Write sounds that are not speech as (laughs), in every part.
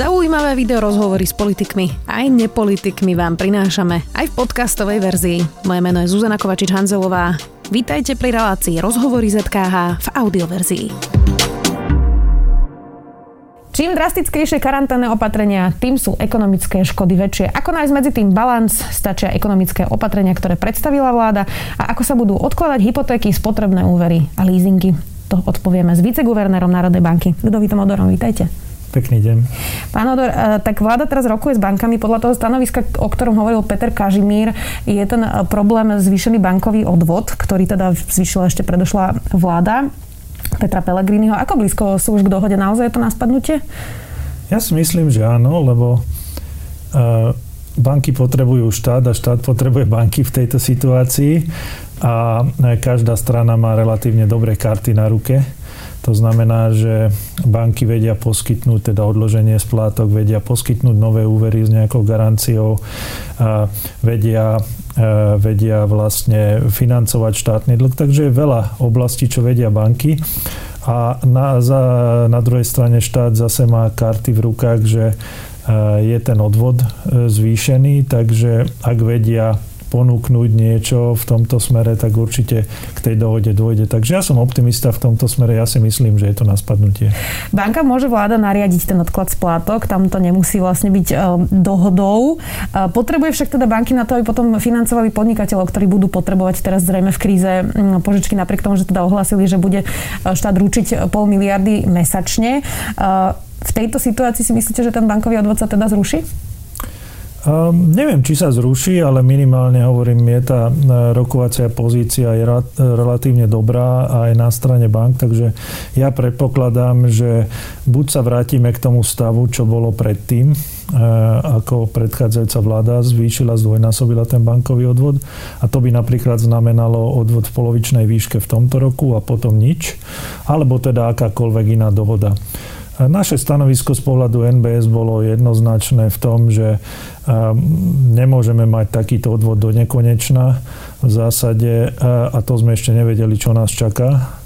Zaujímavé video rozhovory s politikmi aj nepolitikmi vám prinášame aj v podcastovej verzii. Moje meno je Zuzana Kovačič-Hanzelová. Vítajte pri relácii Rozhovory ZKH v audioverzii. Čím drastickejšie karanténne opatrenia, tým sú ekonomické škody väčšie. Ako nájsť medzi tým balans, stačia ekonomické opatrenia, ktoré predstavila vláda a ako sa budú odkladať hypotéky, spotrebné úvery a leasingy. To odpovieme s viceguvernérom Národnej banky. Ľudovítom Odorom, vítajte. Pekný deň. Pán Odor, eh, tak vláda teraz rokuje s bankami. Podľa toho stanoviska, o ktorom hovoril Peter Kažimír, je ten problém zvýšený bankový odvod, ktorý teda zvýšila ešte predošla vláda Petra Pellegriniho. Ako blízko sú už k dohode? Naozaj je to na spadnutie? Ja si myslím, že áno, lebo uh, banky potrebujú štát a štát potrebuje banky v tejto situácii a každá strana má relatívne dobré karty na ruke to znamená, že banky vedia poskytnúť, teda odloženie splátok, vedia poskytnúť nové úvery s nejakou garanciou, a vedia, a vedia vlastne financovať štátny dlh. Takže je veľa oblastí, čo vedia banky. A na, za, na druhej strane štát zase má karty v rukách, že je ten odvod e, zvýšený, takže ak vedia ponúknuť niečo v tomto smere, tak určite k tej dohode dôjde. Takže ja som optimista v tomto smere, ja si myslím, že je to na spadnutie. Banka môže vláda nariadiť ten odklad splátok, tam to nemusí vlastne byť e, dohodou. E, potrebuje však teda banky na to, aby potom financovali podnikateľov, ktorí budú potrebovať teraz zrejme v kríze požičky, napriek tomu, že teda ohlasili, že bude e, štát ručiť pol miliardy mesačne. V tejto situácii si myslíte, že ten bankový odvod sa teda zruší? Um, neviem, či sa zruší, ale minimálne hovorím, je tá e, rokovacia pozícia je relatívne dobrá aj na strane bank, takže ja predpokladám, že buď sa vrátime k tomu stavu, čo bolo predtým, e, ako predchádzajúca vláda zvýšila, zdvojnásobila ten bankový odvod a to by napríklad znamenalo odvod v polovičnej výške v tomto roku a potom nič, alebo teda akákoľvek iná dohoda. Naše stanovisko z pohľadu NBS bolo jednoznačné v tom, že nemôžeme mať takýto odvod do nekonečna v zásade a to sme ešte nevedeli, čo nás čaká.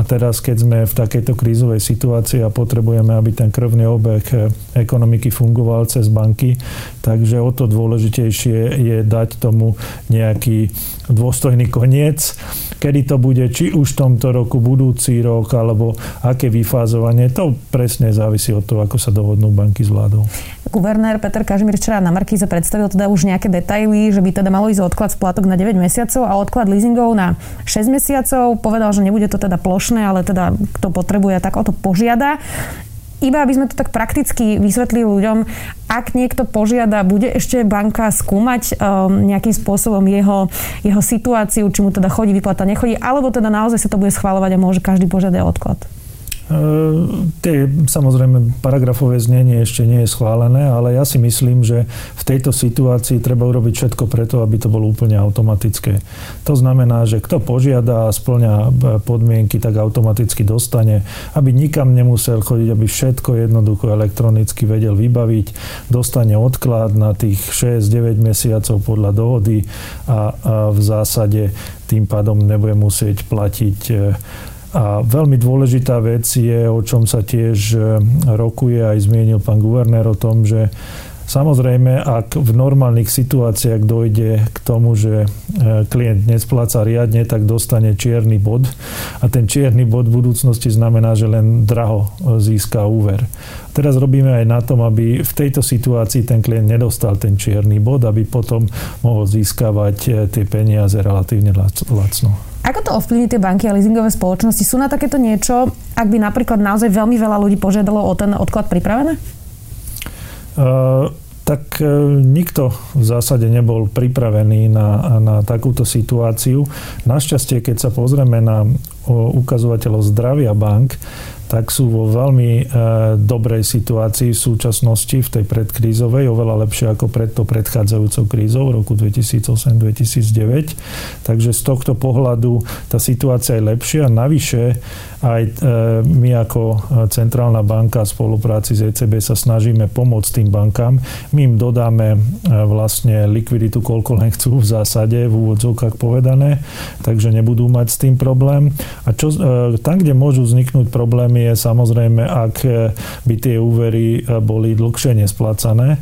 A teraz, keď sme v takejto krízovej situácii a potrebujeme, aby ten krvný obeh e, ekonomiky fungoval cez banky, takže o to dôležitejšie je dať tomu nejaký dôstojný koniec Kedy to bude, či už v tomto roku, budúci rok, alebo aké vyfázovanie, to presne závisí od toho, ako sa dohodnú banky s vládou. Guvernér Peter Kažimír včera na Markíze predstavil teda už nejaké detaily, že by teda malo ísť odklad splátok na 9 mesiacov a odklad leasingov na 6 mesiacov. Povedal, že nebude to teda plošné, ale teda kto potrebuje, tak o to požiada iba aby sme to tak prakticky vysvetlili ľuďom, ak niekto požiada, bude ešte banka skúmať um, nejakým spôsobom jeho, jeho situáciu, či mu teda chodí vyplata, nechodí, alebo teda naozaj sa to bude schváľovať a môže každý požiadať odklad? Ehm, tie, samozrejme, paragrafové znenie ešte nie je schválené, ale ja si myslím, že v tejto situácii treba urobiť všetko preto, aby to bolo úplne automatické. To znamená, že kto požiada a splňa e, podmienky, tak automaticky dostane, aby nikam nemusel chodiť, aby všetko jednoducho elektronicky vedel vybaviť, dostane odklad na tých 6-9 mesiacov podľa dohody a, a v zásade tým pádom nebude musieť platiť e, a veľmi dôležitá vec je, o čom sa tiež e, rokuje, aj zmienil pán guvernér o tom, že Samozrejme, ak v normálnych situáciách dojde k tomu, že e, klient nespláca riadne, tak dostane čierny bod a ten čierny bod v budúcnosti znamená, že len draho e, získa úver. Teraz robíme aj na tom, aby v tejto situácii ten klient nedostal ten čierny bod, aby potom mohol získavať tie peniaze relatívne lacno. Ako to ovplyvní tie banky a leasingové spoločnosti? Sú na takéto niečo, ak by napríklad naozaj veľmi veľa ľudí požiadalo o ten odklad pripravené? Uh, tak uh, nikto v zásade nebol pripravený na, na takúto situáciu. Našťastie, keď sa pozrieme na ukazovateľov zdravia bank, tak sú vo veľmi e, dobrej situácii v súčasnosti, v tej predkrízovej, oveľa lepšie ako pred to predchádzajúcou krízou v roku 2008-2009. Takže z tohto pohľadu tá situácia je lepšia. Navyše aj e, my ako e, Centrálna banka v spolupráci s ECB sa snažíme pomôcť tým bankám. My im dodáme e, vlastne likviditu, koľko len chcú v zásade, v úvodzovkách povedané, takže nebudú mať s tým problém. A čo, e, tam, kde môžu vzniknúť problémy, je samozrejme, ak by tie úvery boli dlhšie nesplácané,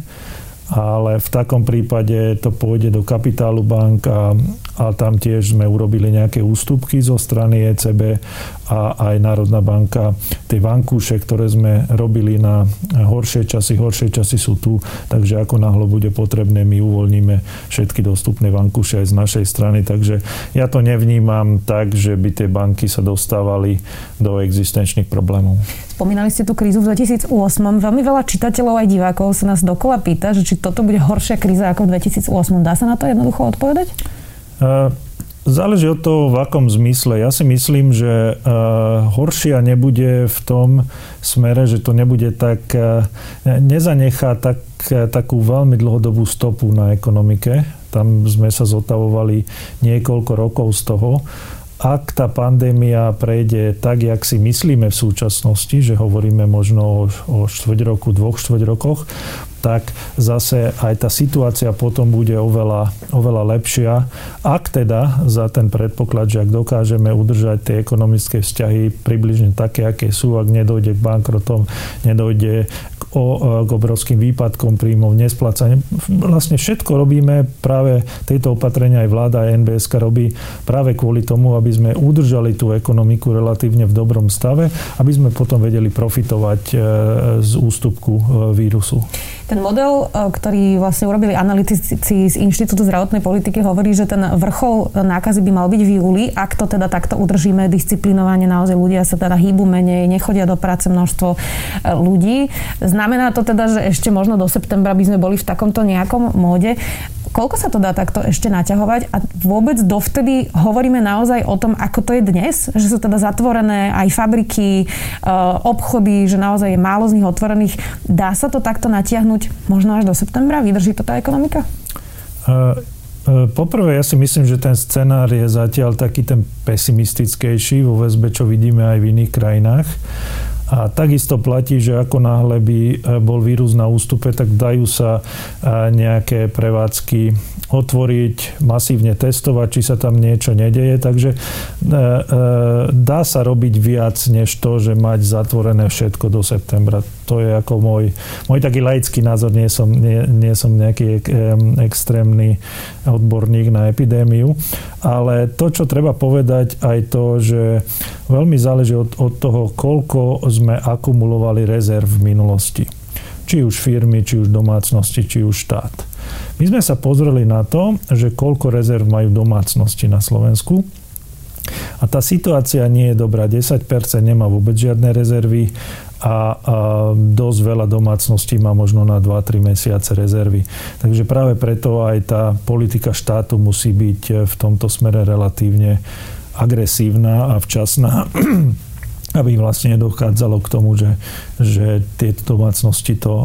ale v takom prípade to pôjde do kapitálu bank a, a tam tiež sme urobili nejaké ústupky zo strany ECB a aj Národná banka. Tie vankúše, ktoré sme robili na horšie časy, horšie časy sú tu, takže ako náhlo bude potrebné, my uvoľníme všetky dostupné vankúše aj z našej strany, takže ja to nevnímam tak, že by tie banky sa dostávali do existenčných problémov. Spomínali ste tú krízu v 2008. Veľmi veľa čitateľov aj divákov sa nás dokola pýta, že či toto bude horšia kríza ako v 2008. Dá sa na to jednoducho odpovedať? Uh, Záleží od toho, v akom zmysle. Ja si myslím, že uh, horšia nebude v tom smere, že to nebude tak, uh, nezanechá tak, takú veľmi dlhodobú stopu na ekonomike. Tam sme sa zotavovali niekoľko rokov z toho. Ak tá pandémia prejde tak, jak si myslíme v súčasnosti, že hovoríme možno o, o štvrť roku, dvoch štvrť rokoch, tak zase aj tá situácia potom bude oveľa, oveľa lepšia. Ak teda za ten predpoklad, že ak dokážeme udržať tie ekonomické vzťahy približne také, aké sú, ak nedojde k bankrotom, nedojde k, o, k obrovským výpadkom príjmov, nesplácanie. Vlastne všetko robíme práve tieto opatrenia aj vláda, aj NBS robí práve kvôli tomu, aby sme udržali tú ekonomiku relatívne v dobrom stave, aby sme potom vedeli profitovať e, z ústupku e, vírusu. Ten model, e, ktorý vlastne urobili analytici z Inštitútu zdravotnej politiky, hovorí, že ten vrchol nákazy by mal byť v júli. Ak to teda takto udržíme disciplinovane, naozaj ľudia sa teda hýbu menej, nechodia do práce množstvo e, ľudí. Znamená to teda, že ešte možno do septembra by sme boli v takomto nejakom móde. Koľko sa to dá takto ešte naťahovať a vôbec dovtedy hovoríme naozaj o tom, ako to je dnes? Že sú teda zatvorené aj fabriky, e, obchody, že naozaj je málo z nich otvorených. Dá sa to takto natiahnuť možno až do septembra? Vydrží to tá ekonomika? Uh, Poprvé, ja si myslím, že ten scenár je zatiaľ taký ten pesimistickejší vo väzbe, čo vidíme aj v iných krajinách. A takisto platí, že ako náhle by e, bol vírus na ústupe, tak dajú sa e, nejaké prevádzky otvoriť, masívne testovať, či sa tam niečo nedeje. Takže e, dá sa robiť viac, než to, že mať zatvorené všetko do septembra. To je ako môj, môj taký laický názor. Nie som, nie, nie som nejaký extrémny odborník na epidémiu. Ale to, čo treba povedať, aj to, že veľmi záleží od, od toho, koľko sme akumulovali rezerv v minulosti. Či už firmy, či už domácnosti, či už štát. My sme sa pozreli na to, že koľko rezerv majú domácnosti na Slovensku. A tá situácia nie je dobrá. 10% nemá vôbec žiadne rezervy a, a dosť veľa domácností má možno na 2-3 mesiace rezervy. Takže práve preto aj tá politika štátu musí byť v tomto smere relatívne agresívna a včasná (clears throat) aby vlastne nedochádzalo k tomu, že, že tieto domácnosti to uh,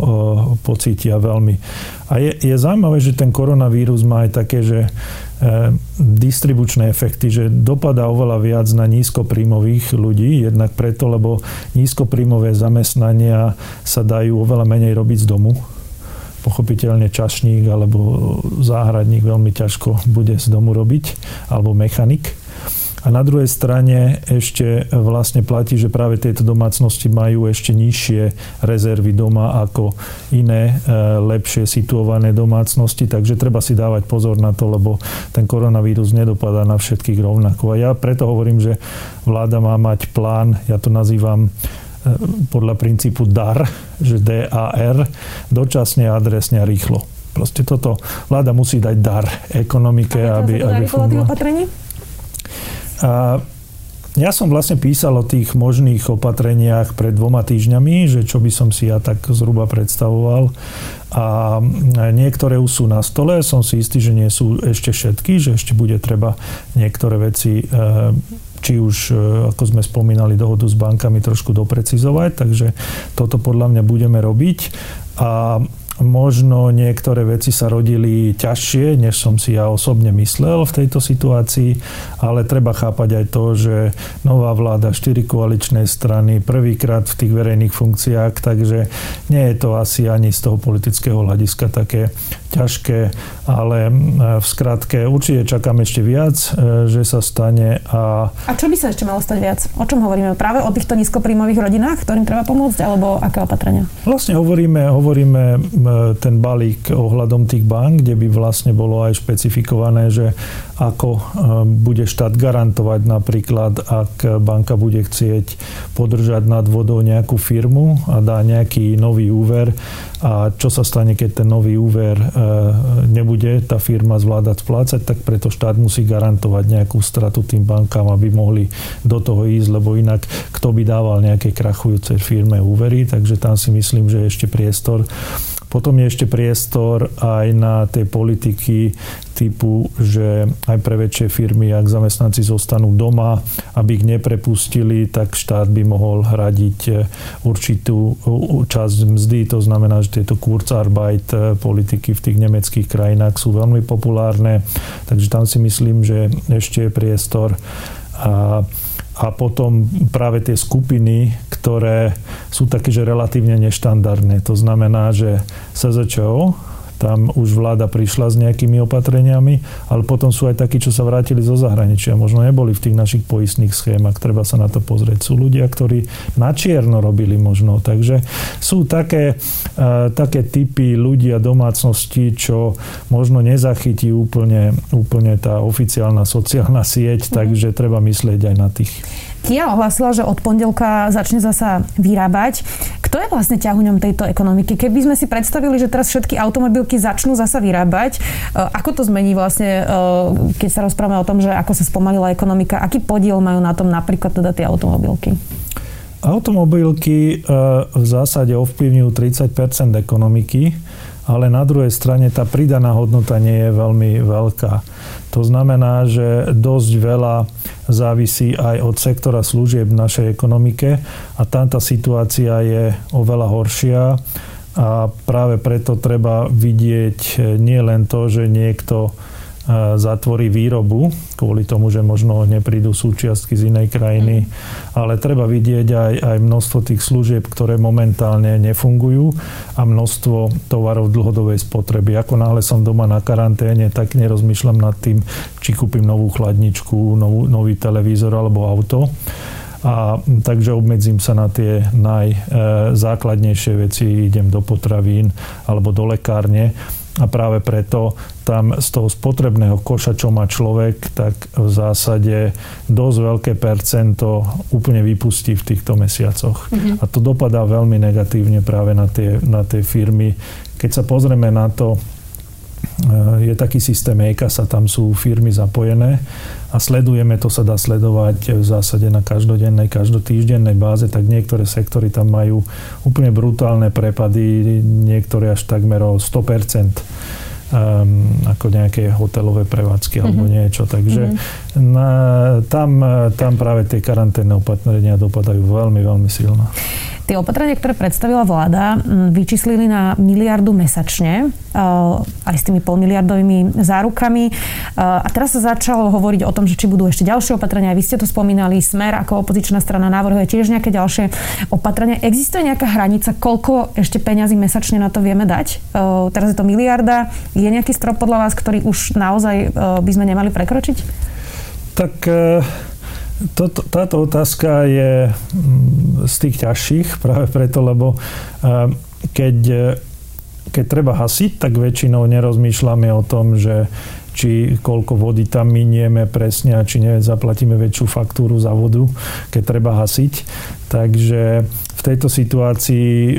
pocítia veľmi. A je, je zaujímavé, že ten koronavírus má aj také, že distribučné efekty, že dopadá oveľa viac na nízkoprímových ľudí, jednak preto, lebo nízkoprímové zamestnania sa dajú oveľa menej robiť z domu, pochopiteľne čašník alebo záhradník veľmi ťažko bude z domu robiť, alebo mechanik. A na druhej strane ešte vlastne platí, že práve tieto domácnosti majú ešte nižšie rezervy doma ako iné e, lepšie situované domácnosti, takže treba si dávať pozor na to, lebo ten koronavírus nedopadá na všetkých rovnako. A ja preto hovorím, že vláda má mať plán, ja to nazývam e, podľa princípu DAR, že DAR, dočasne, adresne a rýchlo. Proste toto vláda musí dať dar ekonomike, aby, aby fungovala. A ja som vlastne písal o tých možných opatreniach pred dvoma týždňami, že čo by som si ja tak zhruba predstavoval. A niektoré už sú na stole, som si istý, že nie sú ešte všetky, že ešte bude treba niektoré veci e, či už, e, ako sme spomínali, dohodu s bankami trošku doprecizovať, takže toto podľa mňa budeme robiť. A možno niektoré veci sa rodili ťažšie, než som si ja osobne myslel v tejto situácii, ale treba chápať aj to, že nová vláda, štyri koaličné strany, prvýkrát v tých verejných funkciách, takže nie je to asi ani z toho politického hľadiska také ťažké, ale v skratke určite čakám ešte viac, e, že sa stane. A... a čo by sa ešte malo stať viac? O čom hovoríme? Práve o týchto nízkopríjmových rodinách, ktorým treba pomôcť, alebo aké opatrenia? Vlastne hovoríme, hovoríme ten balík ohľadom tých bank, kde by vlastne bolo aj špecifikované, že ako e, bude štát garantovať napríklad, ak banka bude chcieť podržať nad vodou nejakú firmu a dá nejaký nový úver. A čo sa stane, keď ten nový úver e, nebude tá firma zvládať splácať, tak preto štát musí garantovať nejakú stratu tým bankám, aby mohli do toho ísť, lebo inak kto by dával nejaké krachujúce firme úvery, takže tam si myslím, že je ešte priestor potom je ešte priestor aj na tej politiky typu, že aj pre väčšie firmy, ak zamestnanci zostanú doma, aby ich neprepustili, tak štát by mohol hradiť e, určitú časť mzdy. To znamená, že tieto Kurzarbeit e, politiky v tých nemeckých krajinách sú veľmi populárne. Takže tam si myslím, že ešte je priestor. A a potom práve tie skupiny, ktoré sú také, že relatívne neštandardné. To znamená, že SZČO, tam už vláda prišla s nejakými opatreniami, ale potom sú aj takí, čo sa vrátili zo zahraničia. Možno neboli v tých našich poistných schémach, treba sa na to pozrieť. Sú ľudia, ktorí na čierno robili možno. Takže sú také, uh, také typy ľudí a domácnosti, čo možno nezachytí úplne, úplne tá oficiálna sociálna sieť, mm. takže treba myslieť aj na tých. Kia ohlasila, že od pondelka začne zasa vyrábať. Kto je vlastne ťahuňom tejto ekonomiky? Keby sme si predstavili, že teraz všetky automobilky začnú zasa vyrábať, e, ako to zmení vlastne, e, keď sa rozprávame o tom, že ako sa spomalila ekonomika, aký podiel majú na tom napríklad teda tie automobilky? Automobilky e, v zásade ovplyvňujú 30% ekonomiky, ale na druhej strane tá pridaná hodnota nie je veľmi veľká. To znamená, že dosť veľa závisí aj od sektora služieb v našej ekonomike. A tam tá situácia je oveľa horšia. A práve preto treba vidieť nie len to, že niekto zatvorí výrobu kvôli tomu, že možno neprídu súčiastky z inej krajiny, mm. ale treba vidieť aj, aj množstvo tých služieb, ktoré momentálne nefungujú a množstvo tovarov dlhodobej spotreby. Ako náhle som doma na karanténe, tak nerozmýšľam nad tým, či kúpim novú chladničku, novú, nový televízor alebo auto. A takže obmedzím sa na tie najzákladnejšie veci, idem do potravín alebo do lekárne a práve preto tam z toho spotrebného koša, čo má človek, tak v zásade dosť veľké percento úplne vypustí v týchto mesiacoch. Mm-hmm. A to dopadá veľmi negatívne práve na tie, na tie firmy. Keď sa pozrieme na to, je taký systém EKASA, tam sú firmy zapojené a sledujeme, to sa dá sledovať v zásade na každodennej, každotýždennej báze, tak niektoré sektory tam majú úplne brutálne prepady, niektoré až takmer o 100% um, ako nejaké hotelové prevádzky mm-hmm. alebo mhm. niečo. Takže mm-hmm. na, tam, tam práve tie karanténne opatrenia dopadajú veľmi, veľmi silno. Tie opatrenia, ktoré predstavila vláda, vyčíslili na miliardu mesačne, aj s tými polmiliardovými zárukami. A teraz sa začalo hovoriť o tom, že či budú ešte ďalšie opatrenia. Vy ste to spomínali, Smer ako opozičná strana navrhuje tiež nejaké ďalšie opatrenia. Existuje nejaká hranica, koľko ešte peňazí mesačne na to vieme dať? Teraz je to miliarda. Je nejaký strop podľa vás, ktorý už naozaj by sme nemali prekročiť? Tak e, toto, táto otázka je mm, z tých ťažších (laughs) práve preto, lebo keď, keď treba hasiť, tak väčšinou nerozmýšľame o tom, že či koľko vody tam minieme presne a či nezaplatíme väčšiu faktúru za vodu, keď treba hasiť. Takže v tejto situácii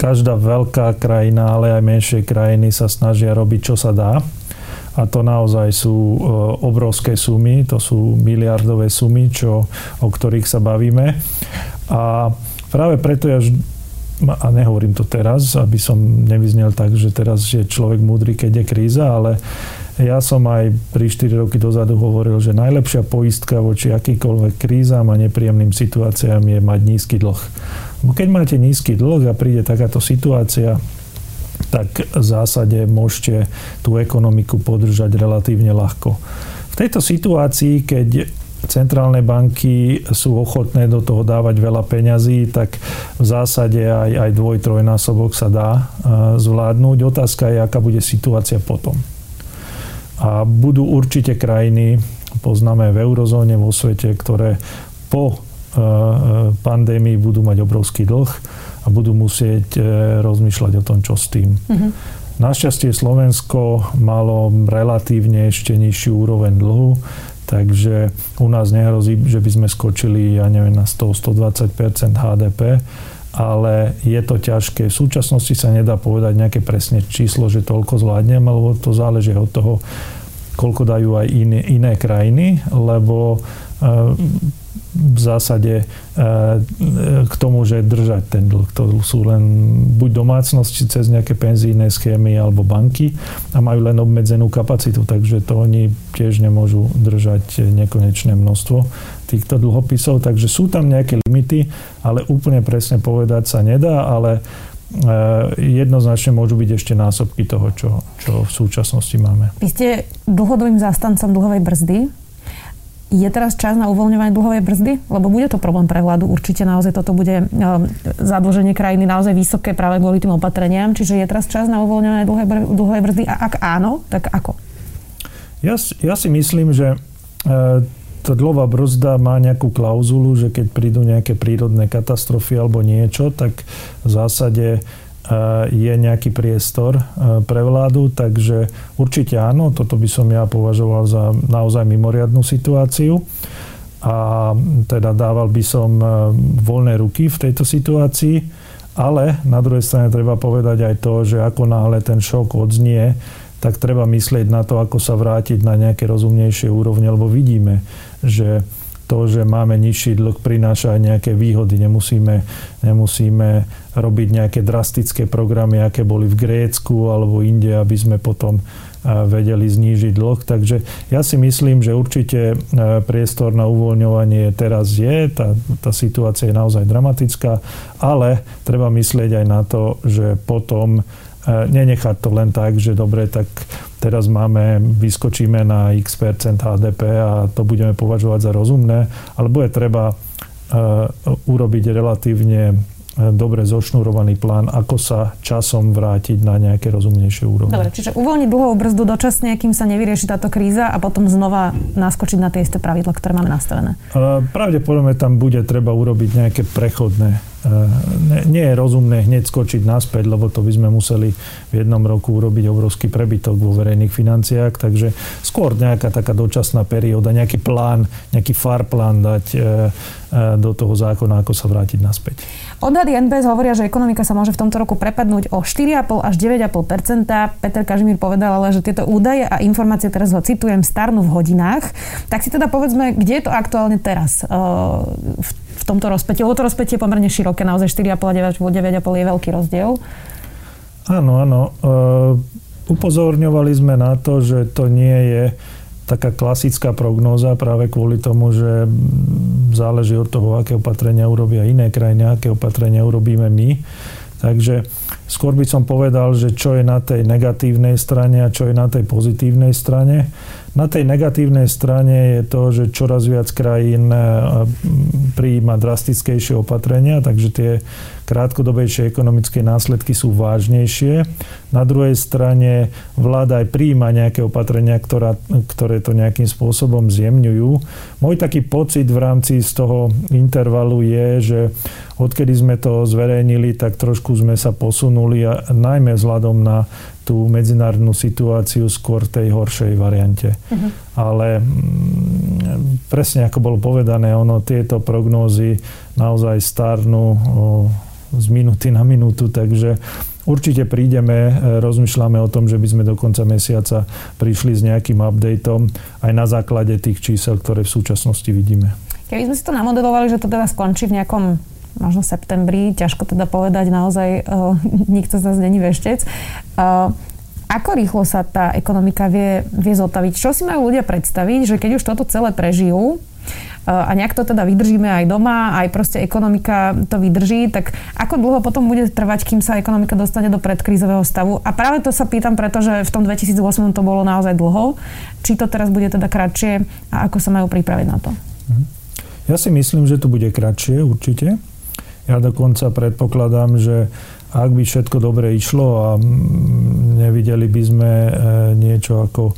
každá veľká krajina, ale aj menšie krajiny sa snažia robiť, čo sa dá a to naozaj sú e, obrovské sumy, to sú miliardové sumy, čo, o ktorých sa bavíme. A práve preto ja a nehovorím to teraz, aby som nevyznel tak, že teraz je človek múdry, keď je kríza, ale ja som aj 3-4 roky dozadu hovoril, že najlepšia poistka voči akýkoľvek krízam a nepríjemným situáciám je mať nízky dlh. Keď máte nízky dlh a príde takáto situácia, tak v zásade môžete tú ekonomiku podržať relatívne ľahko. V tejto situácii, keď centrálne banky sú ochotné do toho dávať veľa peňazí, tak v zásade aj, aj dvoj, trojnásobok sa dá e, zvládnuť. Otázka je, aká bude situácia potom. A budú určite krajiny, poznáme v eurozóne, vo svete, ktoré po e, e, pandémii budú mať obrovský dlh a budú musieť rozmýšľať o tom, čo s tým. Mm-hmm. Našťastie Slovensko malo relatívne ešte nižšiu úroveň dlhu, Takže u nás nehrozí, že by sme skočili, ja neviem, na 100-120% HDP, ale je to ťažké. V súčasnosti sa nedá povedať nejaké presne číslo, že toľko zvládnem, lebo to záleží od toho, koľko dajú aj iné, iné krajiny, lebo uh, v zásade e, k tomu, že držať ten dlh. To sú len buď domácnosti cez nejaké penzíne schémy alebo banky a majú len obmedzenú kapacitu, takže to oni tiež nemôžu držať nekonečné množstvo týchto dlhopisov. Takže sú tam nejaké limity, ale úplne presne povedať sa nedá, ale e, jednoznačne môžu byť ešte násobky toho, čo, čo v súčasnosti máme. Vy ste dlhodobým zástancom dlhovej brzdy. Je teraz čas na uvoľňovanie dlhovej brzdy? Lebo bude to problém pre vládu. Určite naozaj toto bude um, zadlženie krajiny naozaj vysoké práve kvôli tým opatreniam. Čiže je teraz čas na uvoľňovanie dlhovej brzdy? A ak áno, tak ako? Ja, ja si myslím, že e, tá dlhová brzda má nejakú klauzulu, že keď prídu nejaké prírodné katastrofy alebo niečo, tak v zásade je nejaký priestor pre vládu, takže určite áno, toto by som ja považoval za naozaj mimoriadnú situáciu. A teda dával by som voľné ruky v tejto situácii, ale na druhej strane treba povedať aj to, že ako náhle ten šok odznie, tak treba myslieť na to, ako sa vrátiť na nejaké rozumnejšie úrovne, lebo vidíme, že to, že máme nižší dlh, prináša aj nejaké výhody. Nemusíme, nemusíme robiť nejaké drastické programy, aké boli v Grécku alebo inde, aby sme potom vedeli znížiť dlh. Takže ja si myslím, že určite priestor na uvoľňovanie teraz je. Tá, tá situácia je naozaj dramatická, ale treba myslieť aj na to, že potom nenechať to len tak, že dobre, tak teraz máme, vyskočíme na x percent HDP a to budeme považovať za rozumné, alebo je treba urobiť relatívne dobre zošnurovaný plán, ako sa časom vrátiť na nejaké rozumnejšie úrovne. Dobre, čiže uvoľniť dlhovú brzdu dočasne, kým sa nevyrieši táto kríza a potom znova naskočiť na tie isté pravidla, ktoré máme nastavené. Pravdepodobne tam bude treba urobiť nejaké prechodné nie je rozumné hneď skočiť naspäť, lebo to by sme museli v jednom roku urobiť obrovský prebytok vo verejných financiách, takže skôr nejaká taká dočasná perióda, nejaký plán, nejaký far plán dať e, e, do toho zákona, ako sa vrátiť naspäť. Odhady NBS hovoria, že ekonomika sa môže v tomto roku prepadnúť o 4,5 až 9,5 Peter Kažimír povedal ale, že tieto údaje a informácie, teraz ho citujem, starnú v hodinách. Tak si teda povedzme, kde je to aktuálne teraz v tomto rozpeti? Lebo to rozpätie je pomerne široké, naozaj 4,5 a 9,5 je veľký rozdiel. Áno, áno. Uh, upozorňovali sme na to, že to nie je taká klasická prognóza práve kvôli tomu, že záleží od toho, aké opatrenia urobia iné krajiny, aké opatrenia urobíme my. Takže skôr by som povedal, že čo je na tej negatívnej strane a čo je na tej pozitívnej strane. Na tej negatívnej strane je to, že čoraz viac krajín e, prijíma drastickejšie opatrenia, takže tie krátkodobejšie ekonomické následky sú vážnejšie. Na druhej strane vláda aj prijíma nejaké opatrenia, ktorá, ktoré to nejakým spôsobom zjemňujú. Môj taký pocit v rámci z toho intervalu je, že odkedy sme to zverejnili, tak trošku sme sa posunuli a najmä vzhľadom na tú medzinárodnú situáciu skôr tej horšej variante. Uh-huh. Ale mm, presne ako bolo povedané, ono tieto prognózy naozaj starnú o, z minúty na minútu, takže určite prídeme, e, rozmýšľame o tom, že by sme do konca mesiaca prišli s nejakým updateom aj na základe tých čísel, ktoré v súčasnosti vidíme. Keby sme si to namodelovali, že to teda skončí v nejakom možno septembri, ťažko teda povedať, naozaj uh, (laughs) nikto z nás není veštec. Uh, ako rýchlo sa tá ekonomika vie, vie zotaviť? Čo si majú ľudia predstaviť, že keď už toto celé prežijú, a nejak to teda vydržíme aj doma, aj proste ekonomika to vydrží, tak ako dlho potom bude trvať, kým sa ekonomika dostane do predkrízového stavu? A práve to sa pýtam, pretože v tom 2008 to bolo naozaj dlho. Či to teraz bude teda kratšie a ako sa majú pripraviť na to? Mhm. Ja si myslím, že to bude kratšie určite. Ja dokonca predpokladám, že ak by všetko dobre išlo a nevideli by sme e, niečo ako e,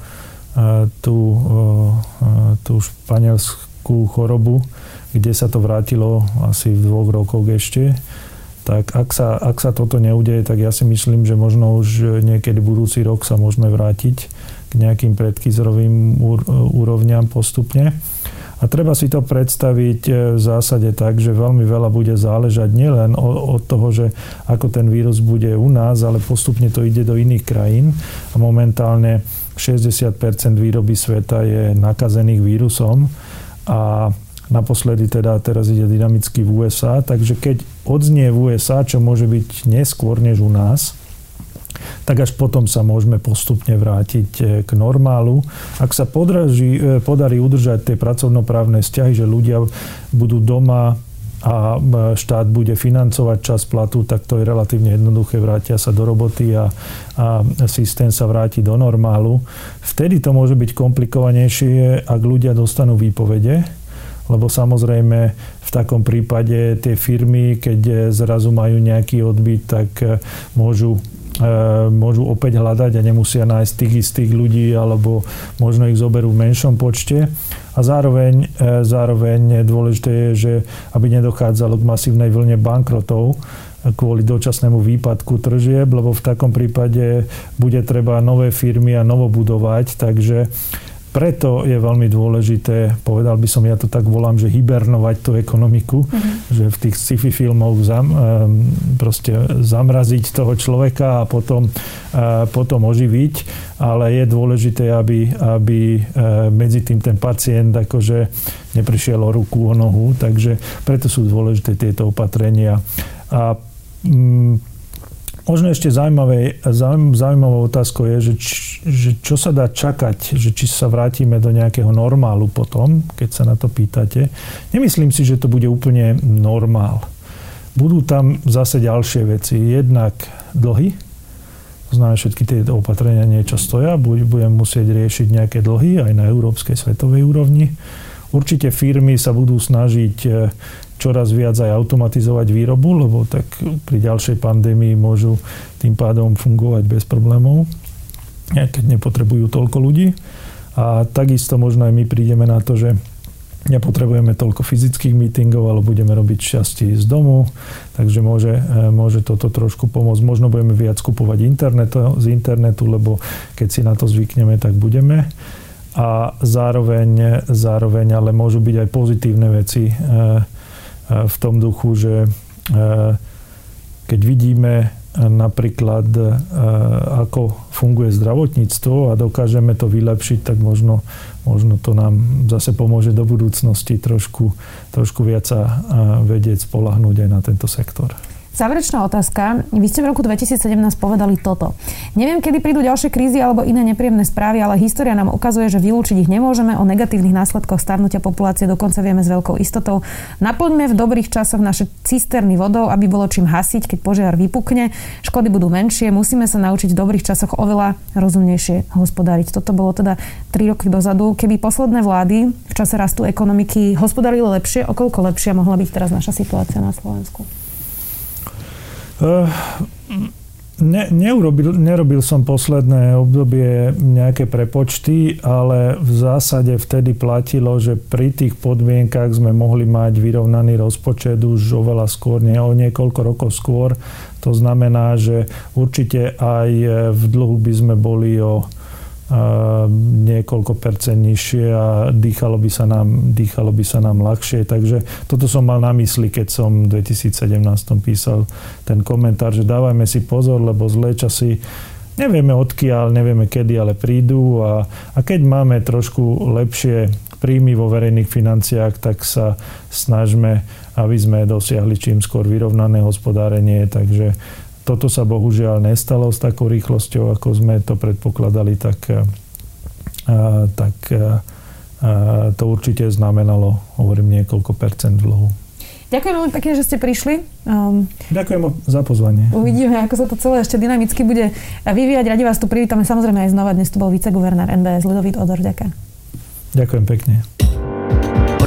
tú, e, tú španielskú chorobu, kde sa to vrátilo asi v dvoch rokoch ešte, tak ak sa, ak sa toto neudeje, tak ja si myslím, že možno už niekedy budúci rok sa môžeme vrátiť k nejakým predkyzorovým úrovňam postupne. A treba si to predstaviť e, v zásade tak, že veľmi veľa bude záležať nielen od toho, že ako ten vírus bude u nás, ale postupne to ide do iných krajín. A momentálne 60% výroby sveta je nakazených vírusom a naposledy teda teraz ide dynamicky v USA, takže keď odznie v USA, čo môže byť neskôr než u nás, tak až potom sa môžeme postupne vrátiť e, k normálu. Ak sa podraží, e, podarí udržať tie pracovnoprávne vzťahy, že ľudia budú doma a e, štát bude financovať čas platu, tak to je relatívne jednoduché, vrátia sa do roboty a, a systém sa vráti do normálu. Vtedy to môže byť komplikovanejšie, ak ľudia dostanú výpovede, lebo samozrejme v takom prípade tie firmy, keď zrazu majú nejaký odbyt, tak môžu E, môžu opäť hľadať a nemusia nájsť tých istých ľudí alebo možno ich zoberú v menšom počte. A zároveň, e, zároveň dôležité je, že aby nedochádzalo k masívnej vlne bankrotov, kvôli dočasnému výpadku tržieb, lebo v takom prípade bude treba nové firmy a novo budovať, takže preto je veľmi dôležité, povedal by som, ja to tak volám, že hibernovať tú ekonomiku, uh-huh. že v tých sci-fi filmoch zam, proste zamraziť toho človeka a potom, potom oživiť, ale je dôležité, aby, aby medzi tým ten pacient akože neprišiel o ruku, o nohu, takže preto sú dôležité tieto opatrenia. A Možno ešte zaujímavé, zaujímavou otázkou je, že, č, že čo sa dá čakať, že či sa vrátime do nejakého normálu potom, keď sa na to pýtate. Nemyslím si, že to bude úplne normál. Budú tam zase ďalšie veci. Jednak dlhy, to znamená, všetky tie opatrenia niečo stoja, budem musieť riešiť nejaké dlhy aj na európskej svetovej úrovni. Určite firmy sa budú snažiť čoraz viac aj automatizovať výrobu, lebo tak pri ďalšej pandémii môžu tým pádom fungovať bez problémov, keď nepotrebujú toľko ľudí. A takisto možno aj my prídeme na to, že nepotrebujeme toľko fyzických meetingov, ale budeme robiť šťastie z domu, takže môže, e, môže toto trošku pomôcť. Možno budeme viac kupovať internet, z internetu, lebo keď si na to zvykneme, tak budeme. A zároveň, zároveň ale môžu byť aj pozitívne veci e, v tom duchu, že e, keď vidíme e, napríklad, e, ako funguje zdravotníctvo a dokážeme to vylepšiť, tak možno, možno to nám zase pomôže do budúcnosti trošku, trošku viac sa vedieť spolahnúť aj na tento sektor. Záverečná otázka. Vy ste v roku 2017 povedali toto. Neviem, kedy prídu ďalšie krízy alebo iné nepríjemné správy, ale história nám ukazuje, že vylúčiť ich nemôžeme. O negatívnych následkoch starnutia populácie dokonca vieme s veľkou istotou. Naplňme v dobrých časoch naše cisterny vodou, aby bolo čím hasiť, keď požiar vypukne. Škody budú menšie. Musíme sa naučiť v dobrých časoch oveľa rozumnejšie hospodáriť. Toto bolo teda 3 roky dozadu. Keby posledné vlády v čase rastu ekonomiky hospodarili lepšie, okolko lepšia mohla byť teraz naša situácia na Slovensku? Eh, ne, neurobil, nerobil som posledné obdobie nejaké prepočty, ale v zásade vtedy platilo, že pri tých podmienkach sme mohli mať vyrovnaný rozpočet už oveľa skôr, nie o niekoľko rokov skôr. To znamená, že určite aj v dlhu by sme boli o niekoľko percent nižšie a dýchalo by, sa nám, dýchalo by sa nám ľahšie. Takže toto som mal na mysli, keď som v 2017 písal ten komentár, že dávajme si pozor, lebo zlé časy nevieme odkiaľ, nevieme kedy, ale prídu a, a keď máme trošku lepšie príjmy vo verejných financiách, tak sa snažme, aby sme dosiahli čím skôr vyrovnané hospodárenie. Takže toto sa bohužiaľ nestalo s takou rýchlosťou, ako sme to predpokladali, tak, eh, tak eh, to určite znamenalo, hovorím, niekoľko percent dlhu. Ďakujem veľmi pekne, že ste prišli. Um, Ďakujem za pozvanie. Uvidíme, ako sa to celé ešte dynamicky bude vyvíjať. Radi vás tu privítame samozrejme aj znova. Dnes tu bol viceguvernér NBS Ludovít Odor. Ďakujem. Ďakujem pekne.